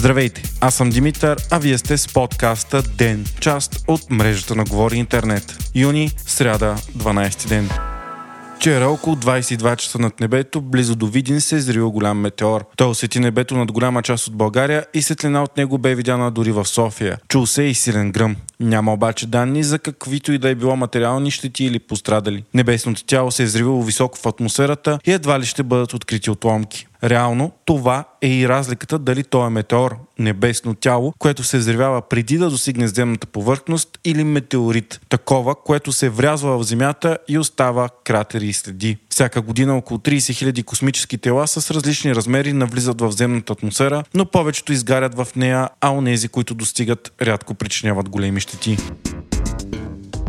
Здравейте, аз съм Димитър, а вие сте с подкаста ДЕН, част от мрежата на Говори Интернет. Юни, сряда, 12 ден. Вчера около 22 часа над небето, близо до Видин, се е голям метеор. Той усети небето над голяма част от България и светлина от него бе видяна дори в София. Чул се и силен гръм. Няма обаче данни за каквито и да е било материални щети или пострадали. Небесното тяло се е взривило високо в атмосферата и едва ли ще бъдат открити отломки. Реално това е и разликата дали то е метеор, небесно тяло, което се взривява преди да достигне земната повърхност или метеорит, такова, което се врязва в Земята и остава кратери и следи. Всяка година около 30 000 космически тела с различни размери навлизат в земната атмосфера, но повечето изгарят в нея, а онези, които достигат, рядко причиняват големи щети.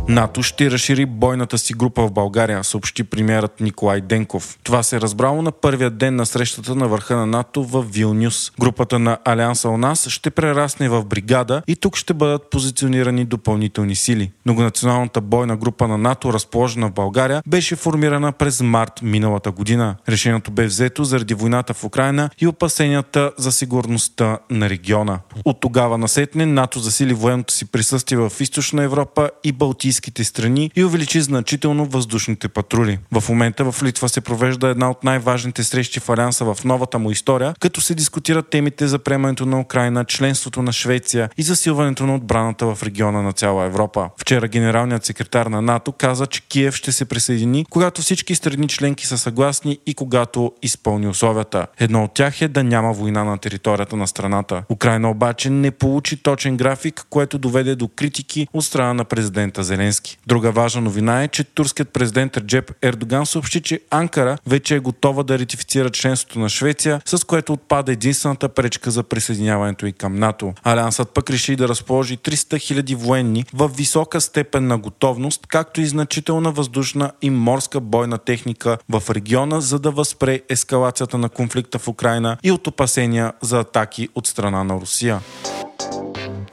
НАТО ще разшири бойната си група в България, съобщи премиерът Николай Денков. Това се е разбрало на първия ден на срещата на върха на НАТО в Вилнюс. Групата на Алианса у нас ще прерасне в бригада и тук ще бъдат позиционирани допълнителни сили. Многонационалната бойна група на НАТО, разположена в България, беше формирана през март миналата година. Решението бе взето заради войната в Украина и опасенията за сигурността на региона. От тогава насетне НАТО засили военното си присъствие в Източна Европа и Балтийска балтийските страни и увеличи значително въздушните патрули. В момента в Литва се провежда една от най-важните срещи в Алианса в новата му история, като се дискутират темите за приемането на Украина, членството на Швеция и засилването на отбраната в региона на цяла Европа. Вчера генералният секретар на НАТО каза, че Киев ще се присъедини, когато всички страни членки са съгласни и когато изпълни условията. Едно от тях е да няма война на територията на страната. Украина обаче не получи точен график, което доведе до критики от страна на президента Зеленски. Зеленски. Друга важна новина е, че турският президент Реджеп Ердоган съобщи, че Анкара вече е готова да ратифицира членството на Швеция, с което отпада единствената пречка за присъединяването и към НАТО. Алиансът пък реши да разположи 300 000 военни в висока степен на готовност, както и значителна въздушна и морска бойна техника в региона, за да възпре ескалацията на конфликта в Украина и от опасения за атаки от страна на Русия.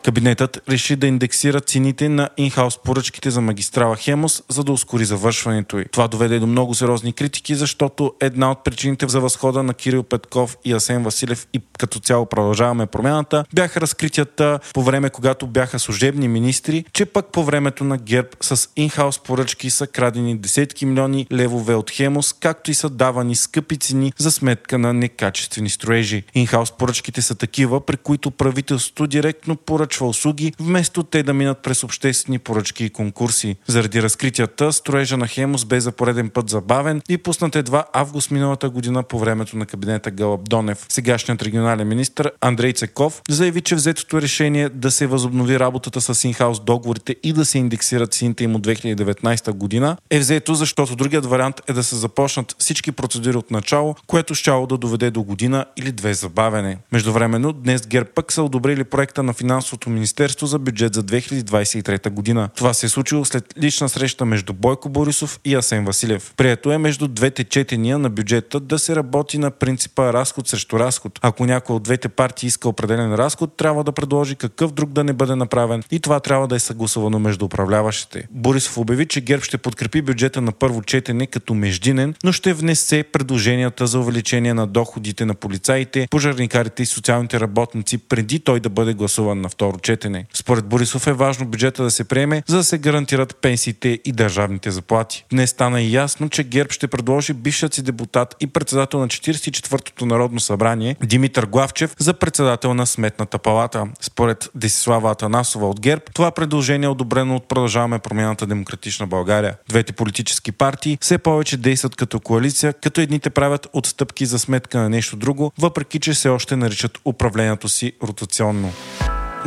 Кабинетът реши да индексира цените на инхаус поръчките за магистрала Хемос, за да ускори завършването й. Това доведе до много сериозни критики, защото една от причините за възхода на Кирил Петков и Асен Василев и като цяло продължаваме промяната, бяха разкритията по време, когато бяха служебни министри, че пък по времето на ГЕРБ с инхаус поръчки са крадени десетки милиони левове от Хемос, както и са давани скъпи цени за сметка на некачествени строежи. Инхаус поръчките са такива, при които правителството директно поръчва поръчва услуги, вместо те да минат през обществени поръчки и конкурси. Заради разкритията, строежа на Хемос бе за пореден път забавен и пуснат едва август миналата година по времето на кабинета Галаб Донев. Сегашният регионален министр Андрей Цеков заяви, че взетото решение да се възобнови работата с инхаус договорите и да се индексират цените им от 2019 година е взето, защото другият вариант е да се започнат всички процедури от начало, което щяло да доведе до година или две забавене. Междувременно, днес ГЕРБ пък са одобрили проекта на финансовото Финансовото министерство за бюджет за 2023 година. Това се е случило след лична среща между Бойко Борисов и Асен Василев. Прието е между двете четения на бюджета да се работи на принципа разход срещу разход. Ако някой от двете партии иска определен разход, трябва да предложи какъв друг да не бъде направен и това трябва да е съгласувано между управляващите. Борисов обяви, че ГЕРБ ще подкрепи бюджета на първо четене като междинен, но ще внесе предложенията за увеличение на доходите на полицаите, пожарникарите и социалните работници преди той да бъде гласуван на второ четене. Според Борисов е важно бюджета да се приеме, за да се гарантират пенсиите и държавните заплати. Днес стана и ясно, че ГЕРБ ще предложи бившият си депутат и председател на 44-тото Народно събрание Димитър Главчев за председател на Сметната палата. Според Десислава Атанасова от ГЕРБ, това предложение е одобрено от Продължаваме промяната Демократична България. Двете политически партии все повече действат като коалиция, като едните правят отстъпки за сметка на нещо друго, въпреки че все още наричат управлението си ротационно.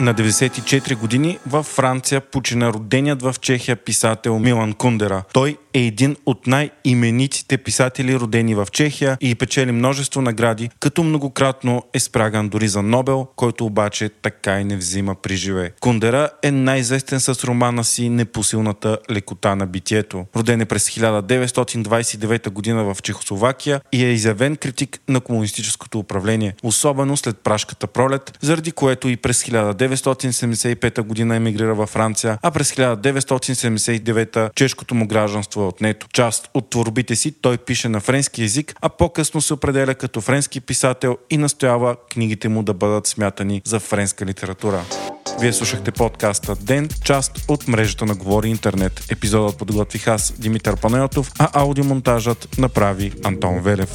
На 94 години във Франция почина роденият в Чехия писател Милан Кундера. Той е един от най-именитите писатели родени в Чехия и печели множество награди, като многократно е спраган дори за Нобел, който обаче така и не взима при живе. Кундера е най-известен с романа си Непосилната лекота на битието. Роден е през 1929 година в Чехословакия и е изявен критик на комунистическото управление, особено след прашката пролет, заради което и през 1975 година емигрира във Франция, а през 1979 чешкото му гражданство е отнето. Част от творбите си той пише на френски язик, а по-късно се определя като френски писател и настоява книгите му да бъдат смятани за френска литература. Вие слушахте подкаста Ден, част от мрежата на Говори Интернет. Епизодът подготвих аз, Димитър Панайотов, а аудиомонтажът направи Антон Велев.